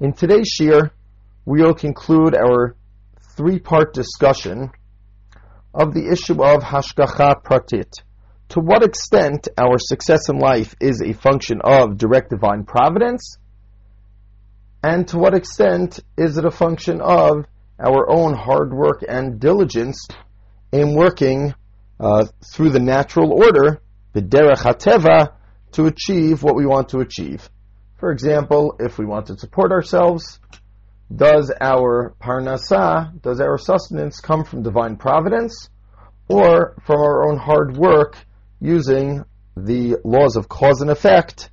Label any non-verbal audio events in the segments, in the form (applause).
In today's shiur, we'll conclude our three-part discussion of the issue of hashgacha pratit. To what extent our success in life is a function of direct divine providence, and to what extent is it a function of our own hard work and diligence in working uh, through the natural order, b'derech hateva, to achieve what we want to achieve. For example, if we want to support ourselves, does our parnasa, does our sustenance come from divine providence, or from our own hard work using the laws of cause and effect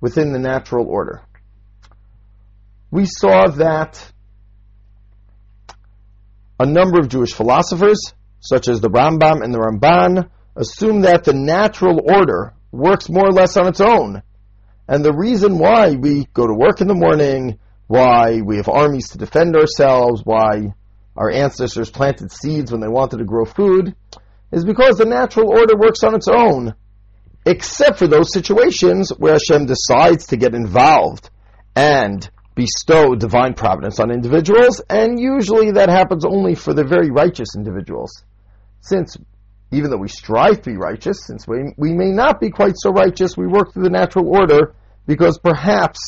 within the natural order? We saw that a number of Jewish philosophers, such as the Rambam and the Ramban, assume that the natural order works more or less on its own. And the reason why we go to work in the morning, why we have armies to defend ourselves, why our ancestors planted seeds when they wanted to grow food, is because the natural order works on its own. Except for those situations where Hashem decides to get involved and bestow divine providence on individuals, and usually that happens only for the very righteous individuals. Since even though we strive to be righteous, since we, we may not be quite so righteous, we work through the natural order because perhaps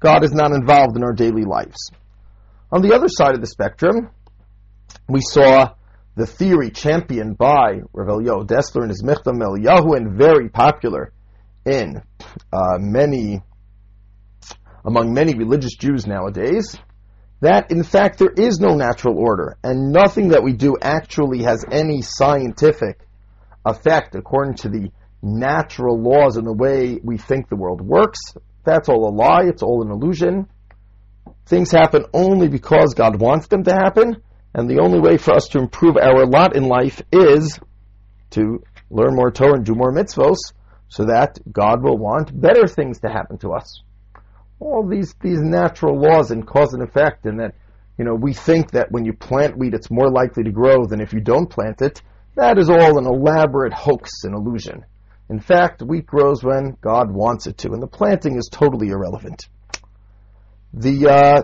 God is not involved in our daily lives. On the other side of the spectrum, we saw the theory championed by Rav Eliyahu Dessler and his Michtav Eliyahu and very popular in uh, many, among many religious Jews nowadays, that in fact there is no natural order and nothing that we do actually has any scientific effect according to the natural laws and the way we think the world works. That's all a lie. It's all an illusion. Things happen only because God wants them to happen, and the only way for us to improve our lot in life is to learn more Torah and do more mitzvos, so that God will want better things to happen to us. All these these natural laws and cause and effect, and that you know we think that when you plant wheat, it's more likely to grow than if you don't plant it. That is all an elaborate hoax and illusion. In fact, wheat grows when God wants it to, and the planting is totally irrelevant. The uh,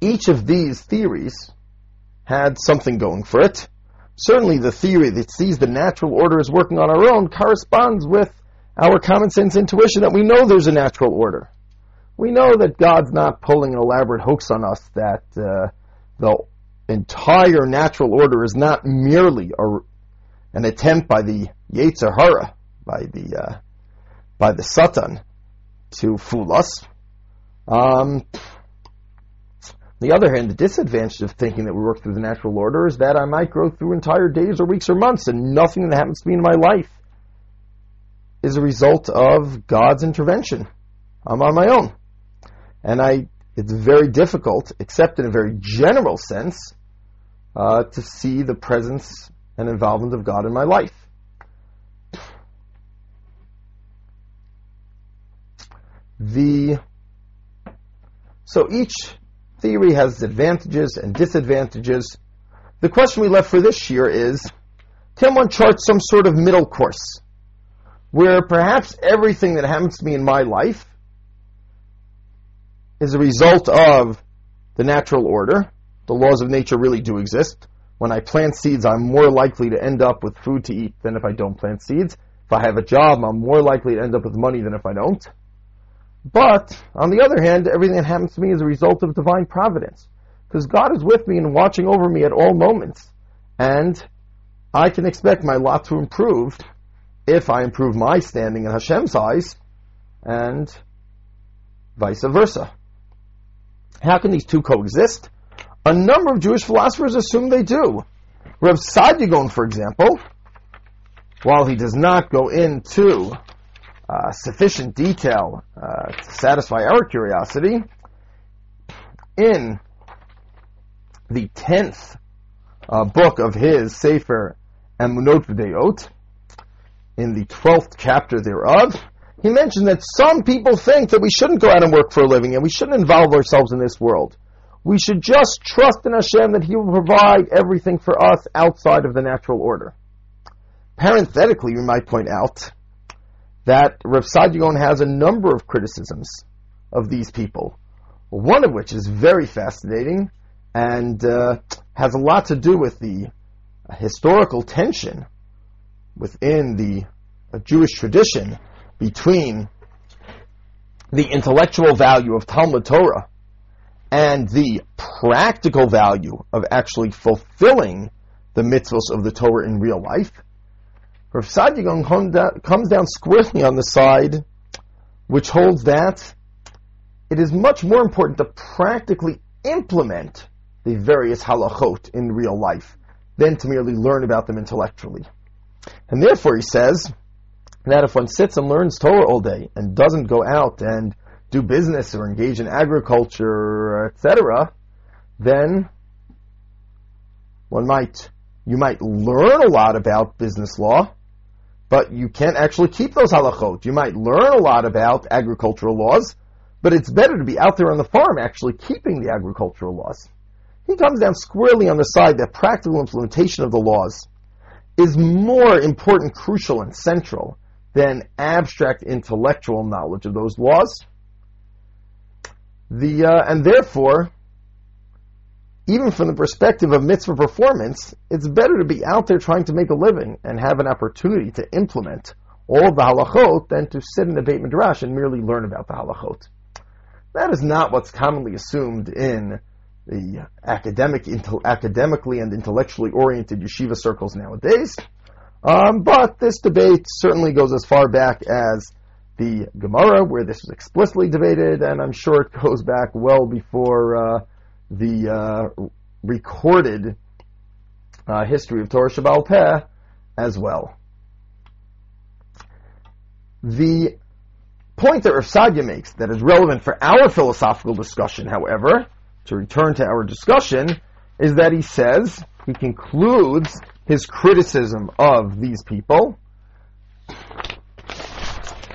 each of these theories had something going for it. Certainly, the theory that sees the natural order as working on our own corresponds with our common sense intuition that we know there's a natural order. We know that God's not pulling an elaborate hoax on us that uh, the entire natural order is not merely a, an attempt by the Yetzer Hara, by the uh, by the Satan, to fool us. Um, the other hand, the disadvantage of thinking that we work through the natural order is that I might grow through entire days or weeks or months, and nothing that happens to me in my life is a result of God's intervention. I'm on my own, and I. It's very difficult, except in a very general sense, uh, to see the presence and involvement of God in my life. The so each theory has advantages and disadvantages. The question we left for this year is can one chart some sort of middle course where perhaps everything that happens to me in my life is a result of the natural order, the laws of nature really do exist. When I plant seeds, I'm more likely to end up with food to eat than if I don't plant seeds. If I have a job, I'm more likely to end up with money than if I don't. But, on the other hand, everything that happens to me is a result of divine providence. Because God is with me and watching over me at all moments. And I can expect my lot to improve if I improve my standing in Hashem's eyes, and vice versa. How can these two coexist? A number of Jewish philosophers assume they do. Rav Saadia Gaon, for example, while he does not go into uh, sufficient detail uh, to satisfy our curiosity, in the tenth uh, book of his Sefer Emunot V'Deot, in the twelfth chapter thereof, he mentioned that some people think that we shouldn't go out and work for a living and we shouldn't involve ourselves in this world. We should just trust in Hashem that He will provide everything for us outside of the natural order. Parenthetically, we might point out that Rav Saadia Gaon has a number of criticisms of these people. One of which is very fascinating and uh, has a lot to do with the historical tension within the Jewish tradition between the intellectual value of Talmud Torah and the practical value of actually fulfilling the mitzvahs of the Torah in real life. Rav Saadia comes down squarely on the side which holds that it is much more important to practically implement the various halachot in real life than to merely learn about them intellectually. And therefore, he says that if one sits and learns Torah all day and doesn't go out and do business or engage in agriculture, etc., then one might you might learn a lot about business law, but you can't actually keep those halachot. You might learn a lot about agricultural laws, but it's better to be out there on the farm actually keeping the agricultural laws. He comes down squarely on the side that practical implementation of the laws is more important, crucial, and central than abstract intellectual knowledge of those laws. The uh, and therefore, even from the perspective of mitzvah performance, it's better to be out there trying to make a living and have an opportunity to implement all the halachot than to sit in a Beit Midrash and merely learn about the halachot. That is not what's commonly assumed in the academic, intel, academically and intellectually oriented yeshiva circles nowadays. Um, but this debate certainly goes as far back as the Gemara, where this was explicitly debated, and I'm sure it goes back well before uh, the uh, recorded uh, history of Torah Sheba'al Peh as well. The point that Rav makes that is relevant for our philosophical discussion, however, to return to our discussion, is that he says, he concludes his criticism of these people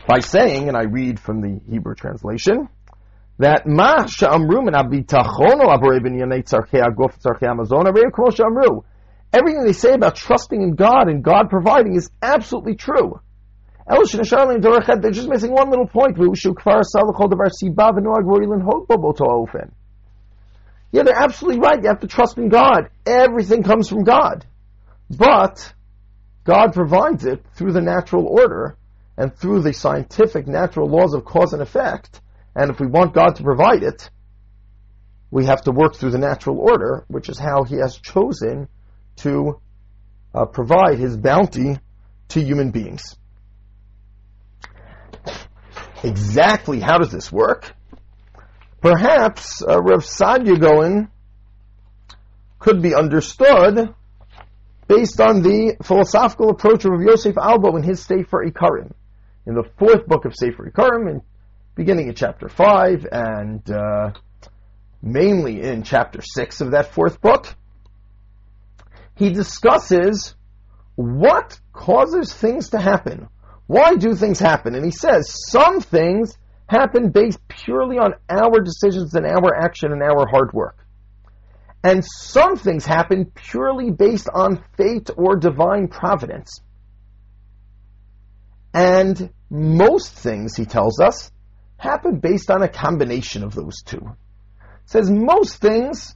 by saying, and I read from the Hebrew translation, that ma sha'amru min b'nyanei tzarchei tzarchei amazon sha'amru. Everything they say about trusting in God and God providing is absolutely true. They're just missing one little point. Yeah, they're absolutely right. You have to trust in God. Everything comes from God. But God provides it through the natural order and through the scientific natural laws of cause and effect. And if we want God to provide it, we have to work through the natural order, which is how He has chosen to uh, provide His bounty to human beings. Exactly how does this work? Perhaps uh, Rav Saadia Gaon could be understood based on the philosophical approach of Yosef Albo in his Sefer Ikarim. In the fourth book of Sefer Ikarim, in, beginning in chapter 5 and uh, mainly in chapter 6 of that fourth book, he discusses what causes things to happen. Why do things happen? And he says some things happen based purely on our decisions and our action and our hard work. And some things happen purely based on fate or divine providence. And most things, he tells us, happen based on a combination of those two. says most things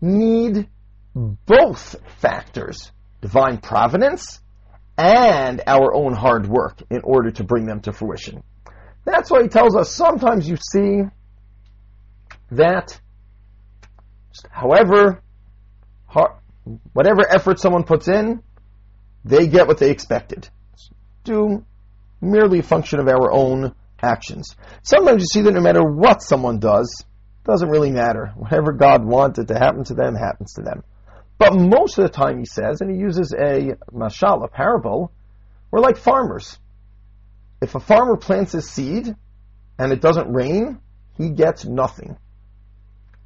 need both factors, divine providence and our own hard work in order to bring them to fruition. That's why he tells us sometimes you see that however whatever effort someone puts in, they get what they expected. Due merely a function of our own actions. Sometimes you see that no matter what someone does, doesn't really matter. Whatever God wanted to happen to them happens to them. But most of the time, he says, and he uses a mashal, a parable, we're like farmers. If a farmer plants his seed and it doesn't rain, he gets nothing.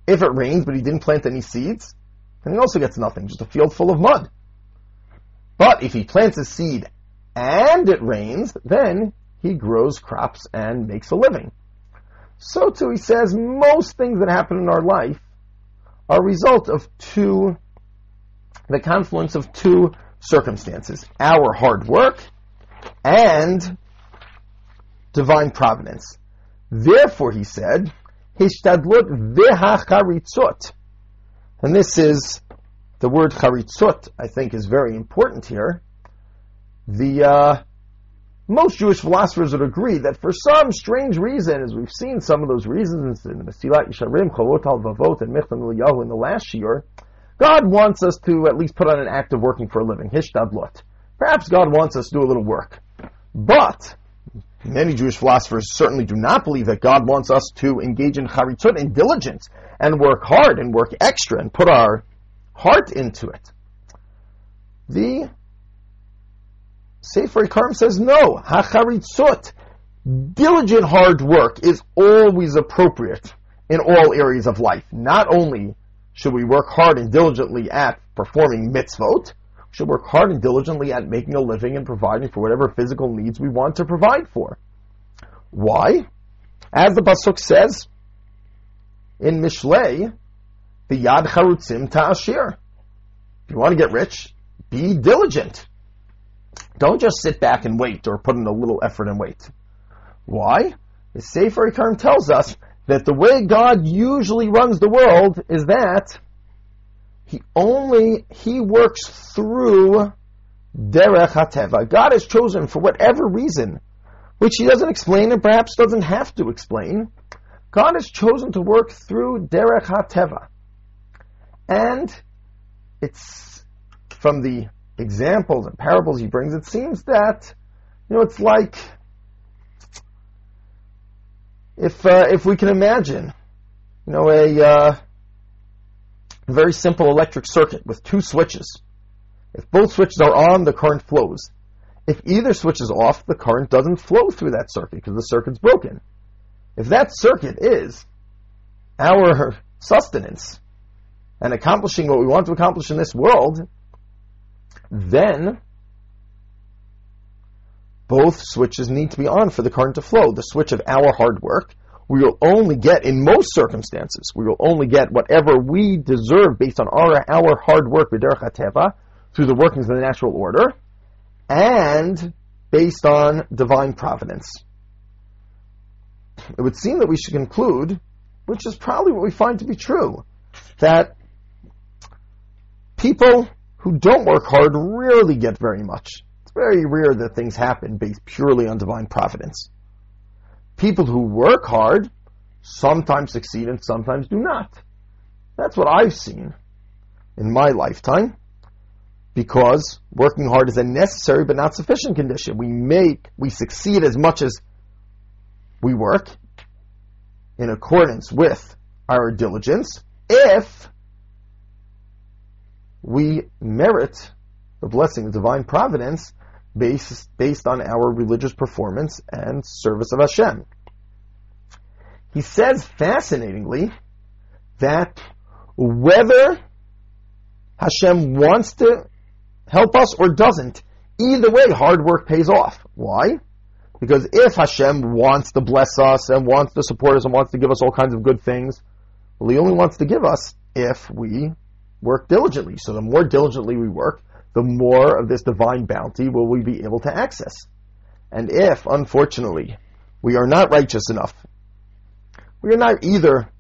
If it rains but he didn't plant any seeds, then he also gets nothing, just a field full of mud. But if he plants a seed and it rains, then he grows crops and makes a living. So too, he says, most things that happen in our life are a result of two the confluence of two circumstances our hard work and divine providence. Therefore, he said, Hishtadlut v'hacharitzut. And this is, the word charitzut, I think, is very important here. The, uh, most Jewish philosophers would agree that for some strange reason, as we've seen some of those reasons in the Mesilat Yesharim, Chovot HaLevavot, and Michtav Eliyahu in the last year, God wants us to at least put on an act of working for a living, hishtadlut. Perhaps God wants us to do a little work. But, many Jewish philosophers certainly do not believe that God wants us to engage in charitzut and diligence and work hard and work extra and put our heart into it. The Sefer Ikarim says no. Hacharitzut, diligent hard work is always appropriate in all areas of life. Not only should we work hard and diligently at performing mitzvot, we should work hard and diligently at making a living and providing for whatever physical needs we want to provide for. Why? As the Pasuk says in Mishlei, the Yad Charutzim Ta'ashir. If you want to get rich, be diligent. Don't just sit back and wait or put in a little effort and wait. Why? The Sefer Ikarim tells us that the way God usually runs the world is that he only, he works through derech hateva. God has chosen for whatever reason, which he doesn't explain and perhaps doesn't have to explain. God has chosen to work through derech hateva. And it's from the examples and parables he brings, it seems that, you know, it's like, if, uh, if we can imagine, you know, a, uh, very simple electric circuit with two switches. If both switches are on, the current flows. If either switch is off, the current doesn't flow through that circuit because the circuit's broken. If that circuit is our (laughs) sustenance and accomplishing what we want to accomplish in this world, then both switches need to be on for the current to flow. The switch of our hard work, we will only get, in most circumstances, we will only get whatever we deserve based on our, our hard work, through the workings of the natural order, and based on divine providence. It would seem that we should conclude, which is probably what we find to be true, that people who don't work hard rarely get very much. It's very rare that things happen based purely on divine providence. People who work hard sometimes succeed and sometimes do not. That's what I've seen in my lifetime because working hard is a necessary but not sufficient condition. We make, we succeed as much as we work in accordance with our diligence if we merit the blessing of divine providence based, based on our religious performance and service of Hashem. He says fascinatingly that whether Hashem wants to help us or doesn't, either way, hard work pays off. Why? Because if Hashem wants to bless us and wants to support us and wants to give us all kinds of good things, well, He only wants to give us if we work diligently. So the more diligently we work, the more of this divine bounty will we be able to access. And if, unfortunately, we are not righteous enough, we are not either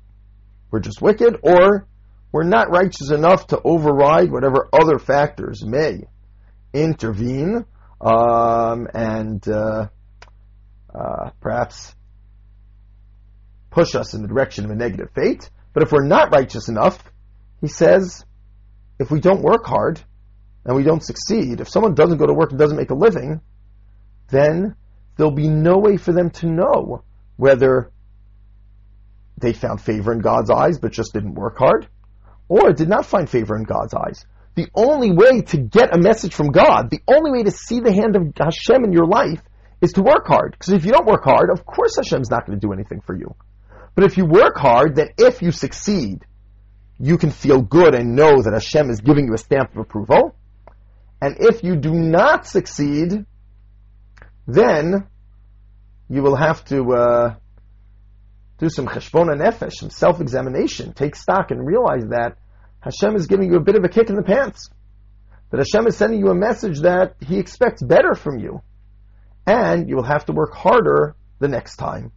we're just wicked or we're not righteous enough to override whatever other factors may intervene um, and uh, uh, perhaps push us in the direction of a negative fate. But if we're not righteous enough, he says, if we don't work hard and we don't succeed, if someone doesn't go to work and doesn't make a living, then there'll be no way for them to know whether they found favor in God's eyes but just didn't work hard, or did not find favor in God's eyes. The only way to get a message from God, the only way to see the hand of Hashem in your life is to work hard. Because if you don't work hard, of course Hashem's not going to do anything for you. But if you work hard, then if you succeed, you can feel good and know that Hashem is giving you a stamp of approval. And if you do not succeed, then you will have to uh, do some cheshbon nefesh, some self-examination, take stock, and realize that Hashem is giving you a bit of a kick in the pants. That Hashem is sending you a message that He expects better from you, and you will have to work harder the next time.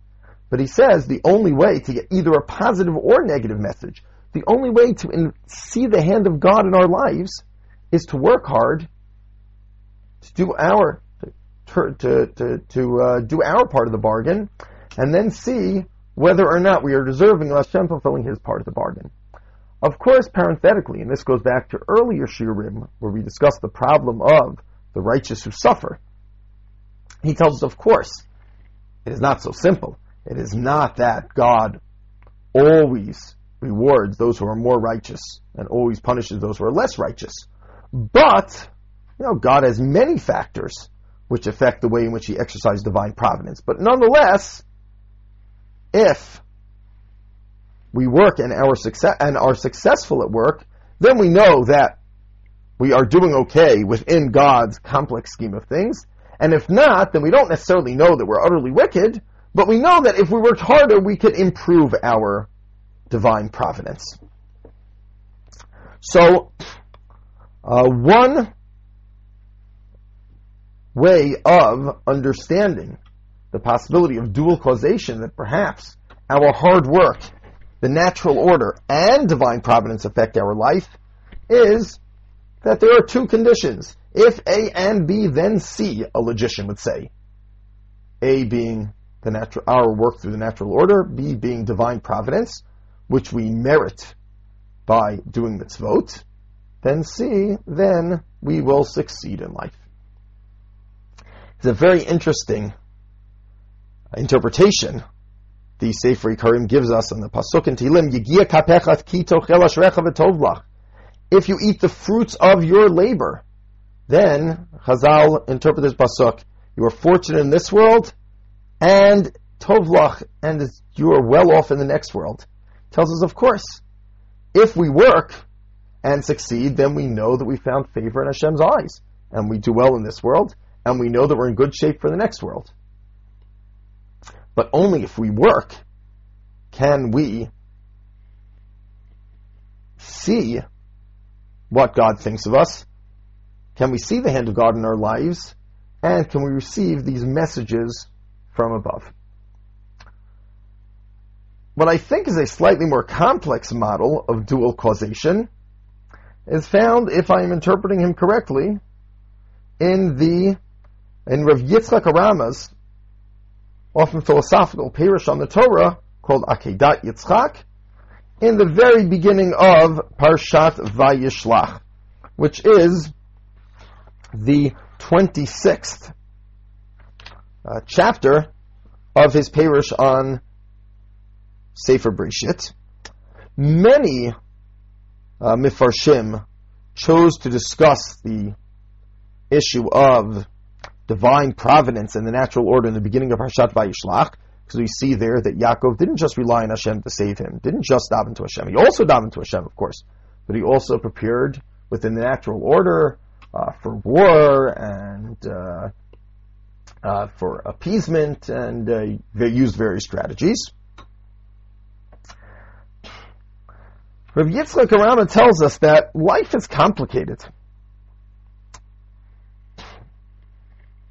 But he says the only way to get either a positive or negative message, the only way to in, see the hand of God in our lives is to work hard, to do our to to to, to uh, do our part of the bargain, and then see whether or not we are deserving of Hashem fulfilling His part of the bargain. Of course, parenthetically, and this goes back to earlier shiurim where we discussed the problem of the righteous who suffer. He tells us, of course, it is not so simple. It is not that God always rewards those who are more righteous and always punishes those who are less righteous. But, you know, God has many factors which affect the way in which he exercises divine providence. But nonetheless, if we work and our success and are successful at work, then we know that we are doing okay within God's complex scheme of things. And if not, then we don't necessarily know that we're utterly wicked, but we know that if we worked harder, we could improve our divine providence. So, uh, one way of understanding the possibility of dual causation that perhaps our hard work the natural order and divine providence affect our life is that there are two conditions. If A and B, then C, a logician would say. A being the natural, our work through the natural order, B being divine providence, which we merit by doing mitzvot, then see, then we will succeed in life. It's a very interesting interpretation the Sefer Ikarim gives us on the Pasuk in Tehillim, Yigia kapecha ki tochel If you eat the fruits of your labor, then Chazal interpret this Pasuk, you are fortunate in this world, and tovlach, and you are well off in the next world. Tells us, of course, if we work and succeed, then we know that we found favor in Hashem's eyes, and we do well in this world, and we know that we're in good shape for the next world. But only if we work can we see what God thinks of us, can we see the hand of God in our lives, and can we receive these messages from above. What I think is a slightly more complex model of dual causation is found, if I am interpreting him correctly, in the in Rav Yitzchak Arama's often philosophical Pirish on the Torah called Akedat Yitzchak in the very beginning of Parshat Vayishlach, which is the 26th uh, chapter of his Pirish on Sefer Breshit. Many uh, Mifarshim chose to discuss the issue of divine providence and the natural order in the beginning of Parshat Vayishlach, because we see there that Yaakov didn't just rely on Hashem to save him, didn't just daven to Hashem. He also davened to Hashem, of course, but he also prepared within the natural order uh, for war and uh, uh, for appeasement, and uh, they used various strategies. Rav Yitzchak Arama tells us that life is complicated.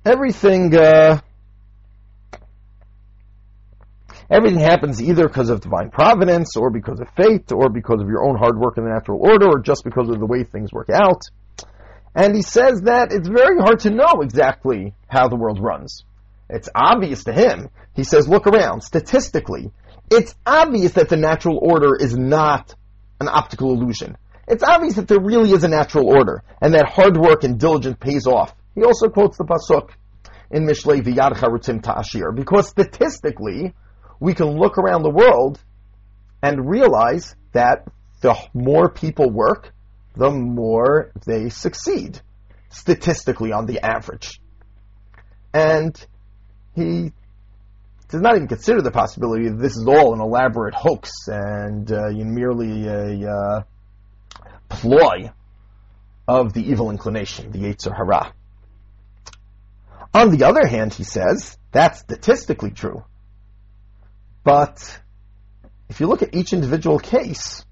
everything uh, everything happens either because of divine providence or because of fate or because of your own hard work in the natural order or just because of the way things work out. And he says that it's very hard to know exactly how the world runs. It's obvious to him. He says, look around. Statistically, it's obvious that the natural order is not an optical illusion. It's obvious that there really is a natural order and that hard work and diligence pays off. He also quotes the pasuk in Mishlei V'yad Charutzim Ta'ashir because statistically we can look around the world and realize that the more people work, the more they succeed statistically on the average. And he does not even consider the possibility that this is all an elaborate hoax and uh, merely a uh, ploy of the evil inclination, the Yetzer Hara. On the other hand, he says, that's statistically true. But if you look at each individual case,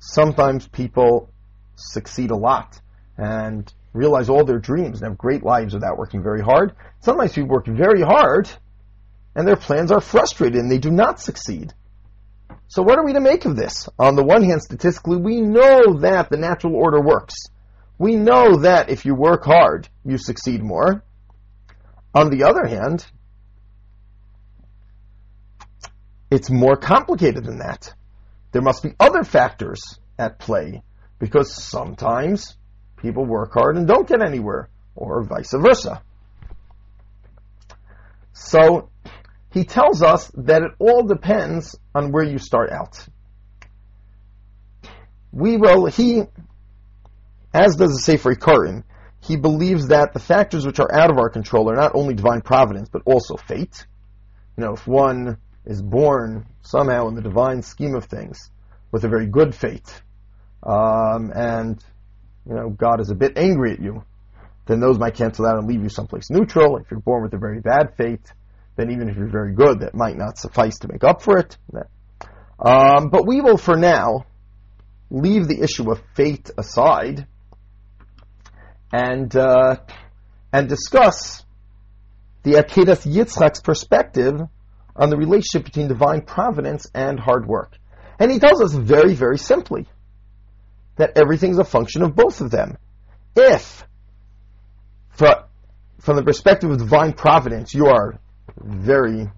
sometimes people succeed a lot and realize all their dreams and have great lives without working very hard. Sometimes people work very hard and their plans are frustrated and they do not succeed. So what are we to make of this? On the one hand, statistically, we know that the natural order works. We know that if you work hard, you succeed more. On the other hand, it's more complicated than that. There must be other factors at play because sometimes people work hard and don't get anywhere, or vice versa. So he tells us that it all depends on where you start out. We will, he, as does the Sefer Ikarim, he believes that the factors which are out of our control are not only divine providence, but also fate. You know, if one is born somehow in the divine scheme of things with a very good fate, um, and you know God is a bit angry at you, then those might cancel out and leave you someplace neutral. If you're born with a very bad fate, then even if you're very good, that might not suffice to make up for it. Um, but we will, for now, leave the issue of fate aside and uh, and discuss the Akedas Yitzchak's perspective on the relationship between divine providence and hard work. And he tells us very, very simply that everything's a function of both of them. If, from the perspective of divine providence, you are very,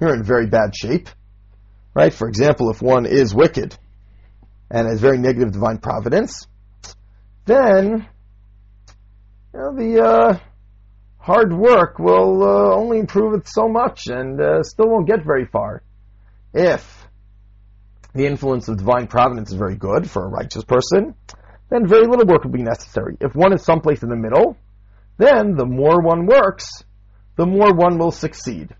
you're in very bad shape, right? For example, if one is wicked and has very negative divine providence, then you know, the uh, hard work will uh, only improve it so much and uh, still won't get very far. If the influence of divine providence is very good for a righteous person, then very little work will be necessary. If one is someplace in the middle, then the more one works, the more one will succeed.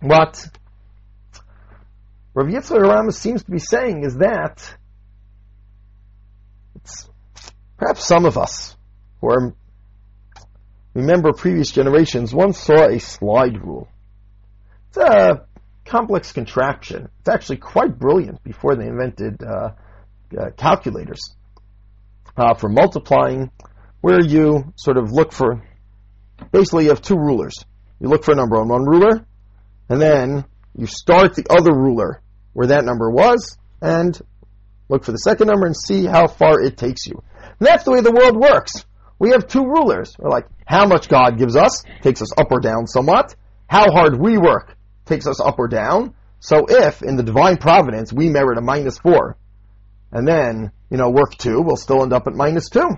What Rav Yitzchak Arama seems to be saying is that it's perhaps some of us who are remember previous generations once saw a slide rule. It's a complex contraption. It's actually quite brilliant before they invented uh, uh, calculators uh, for multiplying, where you sort of look for basically you have two rulers. You look for a number on one ruler, and then you start the other ruler where that number was, and look for the second number and see how far it takes you. And that's the way the world works. We have two rulers. We're like, how much God gives us takes us up or down somewhat. How hard we work takes us up or down. So if in the divine providence we merit a minus four, and then, you know, work two, we'll still end up at minus two.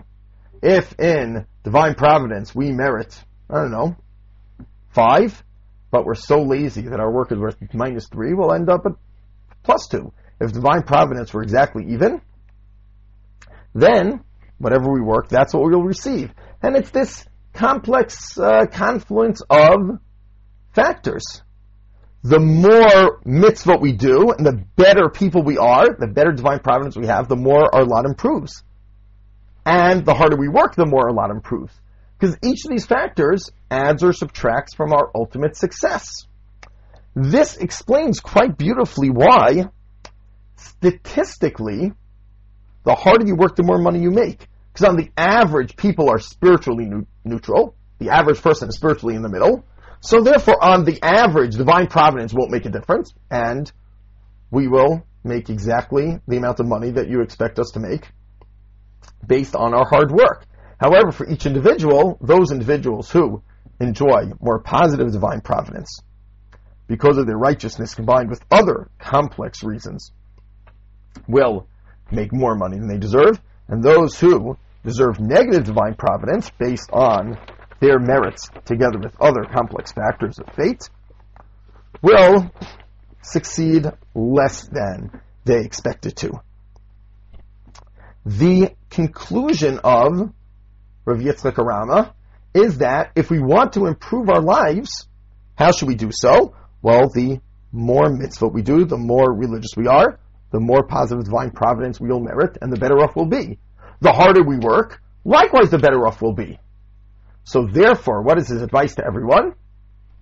If in divine providence we merit I don't know, five, but we're so lazy that our work is worth minus three, we'll end up at plus two. If divine providence were exactly even, then whatever we work, that's what we'll receive. And it's this complex uh, confluence of factors. The more mitzvot we do, and the better people we are, the better divine providence we have, the more our lot improves. And the harder we work, the more our lot improves. Because each of these factors adds or subtracts from our ultimate success. This explains quite beautifully why, statistically, the harder you work, the more money you make. Because on the average, people are spiritually nu- neutral. The average person is spiritually in the middle. So therefore, on the average, divine providence won't make a difference, and we will make exactly the amount of money that you expect us to make based on our hard work. However, for each individual, those individuals who enjoy more positive divine providence because of their righteousness combined with other complex reasons will make more money than they deserve, and those who deserve negative divine providence based on their merits together with other complex factors of fate will succeed less than they expected to. The conclusion of Rav Yitzchak Arama, is that if we want to improve our lives, how should we do so? Well, the more mitzvot we do, the more religious we are, the more positive divine providence we will merit, and the better off we'll be. The harder we work, likewise the better off we'll be. So therefore, what is his advice to everyone?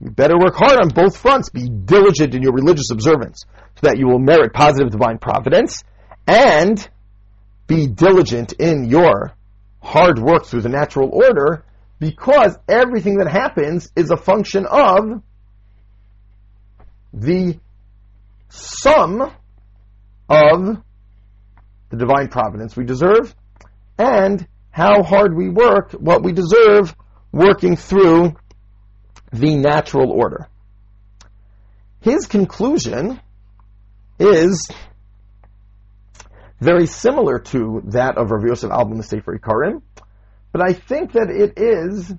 You better work hard on both fronts. Be diligent in your religious observance so that you will merit positive divine providence and be diligent in your hard work through the natural order because everything that happens is a function of the sum of the divine providence we deserve and how hard we work what we deserve working through the natural order. His conclusion is very similar to that of Rav Yosef Alban the Sefer Ikarim, but I think that it is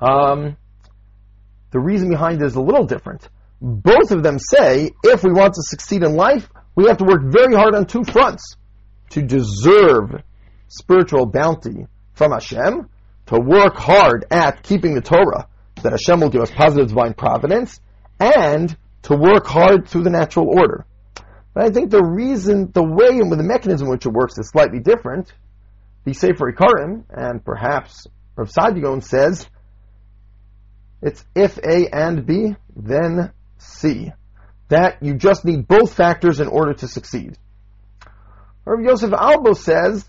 um, the reason behind it is a little different. Both of them say if we want to succeed in life, we have to work very hard on two fronts to deserve spiritual bounty from Hashem, to work hard at keeping the Torah, that Hashem will give us positive divine providence, and to work hard through the natural order. But I think the reason, the way and the mechanism in which it works is slightly different. The Sefer Ikarim, and perhaps Rav Saadia says, it's if A and B, then C. That you just need both factors in order to succeed. Rav Yosef Albo says,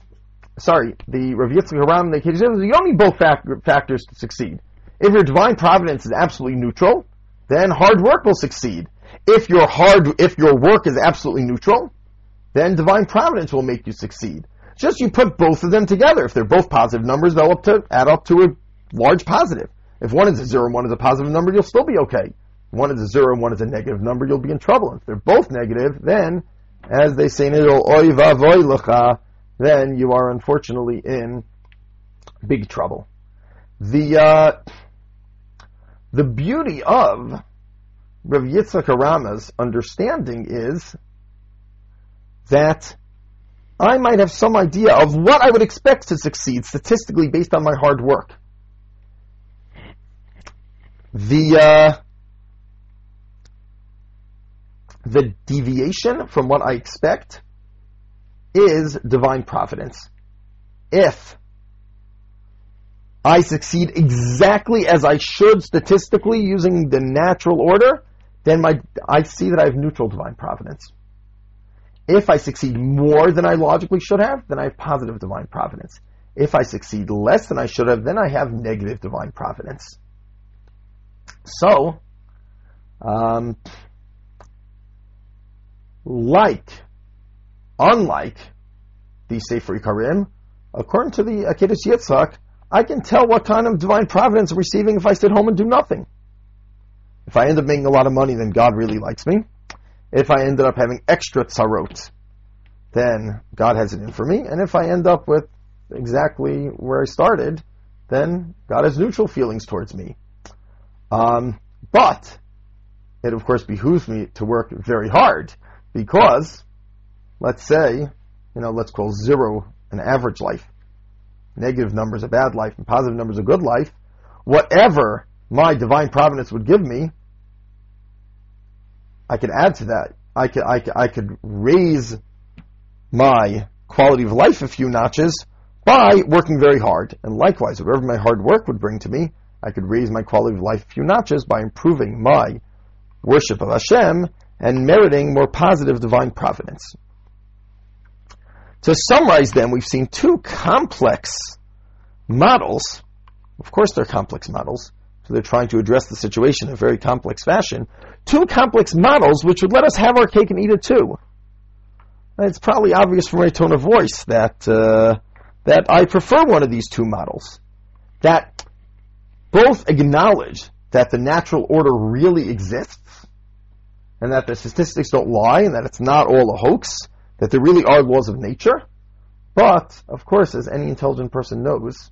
sorry, the Rav Yitzchak Haram, the says, you don't need both factors to succeed. If your divine providence is absolutely neutral, then hard work will succeed. If your hard, if your work is absolutely neutral, then divine providence will make you succeed. Just you put both of them together. If they're both positive numbers, they'll up to, add up to a large positive. If one is a zero and one is a positive number, you'll still be okay. If one is a zero and one is a negative number, you'll be in trouble. If they're both negative, then, as they say in Israel, then you are unfortunately in big trouble. The, uh, the beauty of Rav Yitzchak Arama's understanding is that I might have some idea of what I would expect to succeed statistically based on my hard work. The uh, the deviation from what I expect is divine providence. If I succeed exactly as I should statistically using the natural order, then my, I see that I have neutral divine providence. If I succeed more than I logically should have, then I have positive divine providence. If I succeed less than I should have, then I have negative divine providence. So, um, like, unlike the Sefer Ikarim, according to the Akedah Yitzhak, I can tell what kind of divine providence I'm receiving if I sit home and do nothing. If I end up making a lot of money, then God really likes me. If I ended up having extra tzarot, then God has it in for me. And if I end up with exactly where I started, then God has neutral feelings towards me. Um, but it of course behooves me to work very hard because, let's say, you know, let's call zero an average life negative numbers a bad life and positive numbers a good life, whatever my divine providence would give me, I could add to that. I could, I could, I could raise my quality of life a few notches by working very hard. And likewise, whatever my hard work would bring to me, I could raise my quality of life a few notches by improving my worship of Hashem and meriting more positive divine providence. To summarize then, we've seen two complex models. Of course, they're complex models, so they're trying to address the situation in a very complex fashion. Two complex models which would let us have our cake and eat it too. And it's probably obvious from my tone of voice that uh, that I prefer one of these two models. That both acknowledge that the natural order really exists, and that the statistics don't lie, and that it's not all a hoax, that there really are laws of nature. But, of course, as any intelligent person knows,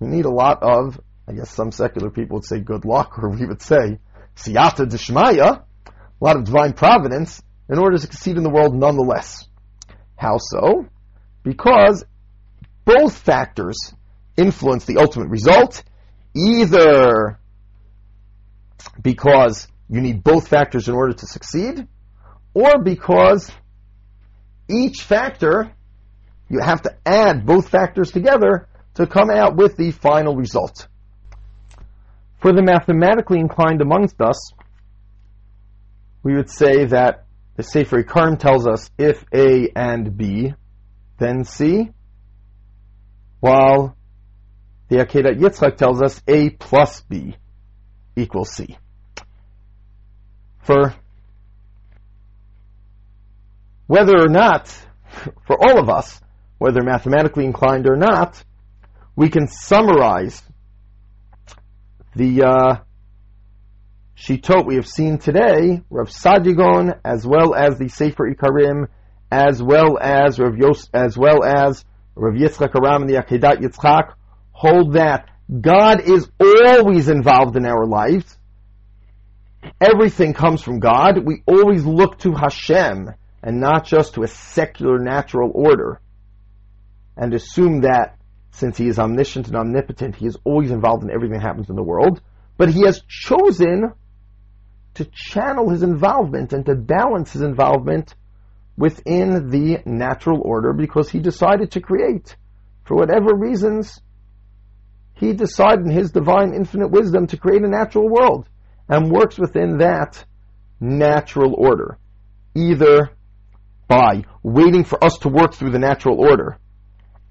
you need a lot of, I guess some secular people would say good luck, or we would say siyata deshmaya, a lot of divine providence, in order to succeed in the world nonetheless. How so? Because both factors influence the ultimate result, either because you need both factors in order to succeed, or because each factor, you have to add both factors together to come out with the final result. For the mathematically inclined amongst us, we would say that the Sefer Ikarim tells us if A and B, then C, while the Akedat Yitzchak tells us A plus B equals C. For whether or not, for all of us, whether mathematically inclined or not, we can summarize the uh, shitot we have seen today, Rav Saadia Gaon, as well as the Sefer Ikarim, as well as Rav Yos, as well as Rav Yitzchak Arama and the Akedat Yitzchak, hold that God is always involved in our lives. Everything comes from God. We always look to Hashem and not just to a secular natural order and assume that since he is omniscient and omnipotent, he is always involved in everything that happens in the world. But he has chosen to channel his involvement and to balance his involvement within the natural order because he decided to create. For whatever reasons, he decided in his divine infinite wisdom to create a natural world and works within that natural order. Either by waiting for us to work through the natural order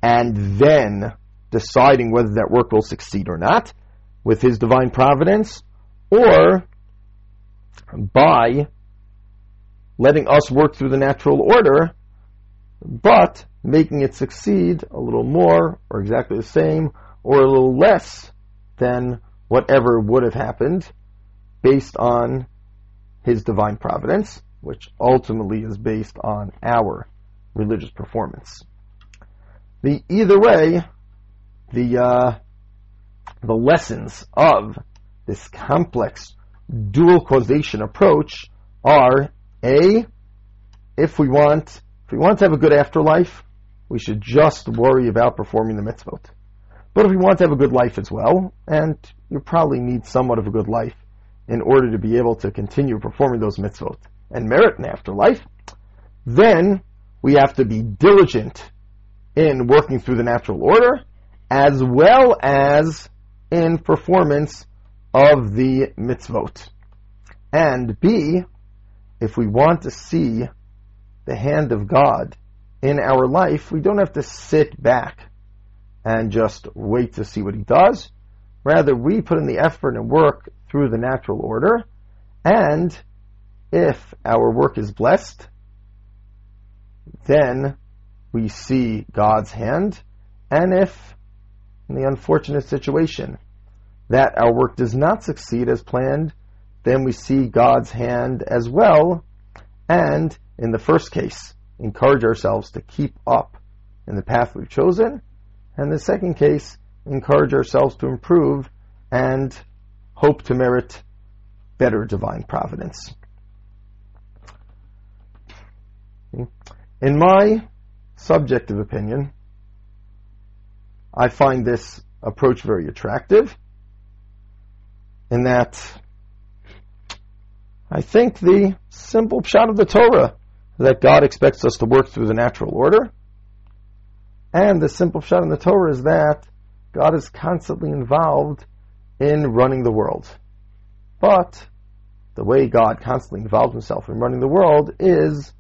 and then deciding whether that work will succeed or not with his divine providence, or by letting us work through the natural order, but making it succeed a little more or exactly the same or a little less than whatever would have happened based on his divine providence, which ultimately is based on our religious performance. The either way, the uh, the lessons of this complex dual causation approach are a if we want if we want to have a good afterlife, we should just worry about performing the mitzvot. But if we want to have a good life as well, and you probably need somewhat of a good life in order to be able to continue performing those mitzvot and merit an afterlife, then we have to be diligent in working through the natural order as well as in performance of the mitzvot. And B, if we want to see the hand of God in our life, we don't have to sit back and just wait to see what he does. Rather, we put in the effort and work through the natural order, and if our work is blessed, then we see God's hand, and if, in the unfortunate situation, that our work does not succeed as planned, then we see God's hand as well, and in the first case, encourage ourselves to keep up in the path we've chosen, and the second case, encourage ourselves to improve and hope to merit better divine providence. In my subjective opinion, I find this approach very attractive in that I think the simple pshat of the Torah that God expects us to work through the natural order and the simple pshat in the Torah is that God is constantly involved in running the world. But the way God constantly involves himself in running the world is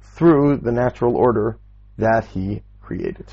through the natural order that he created.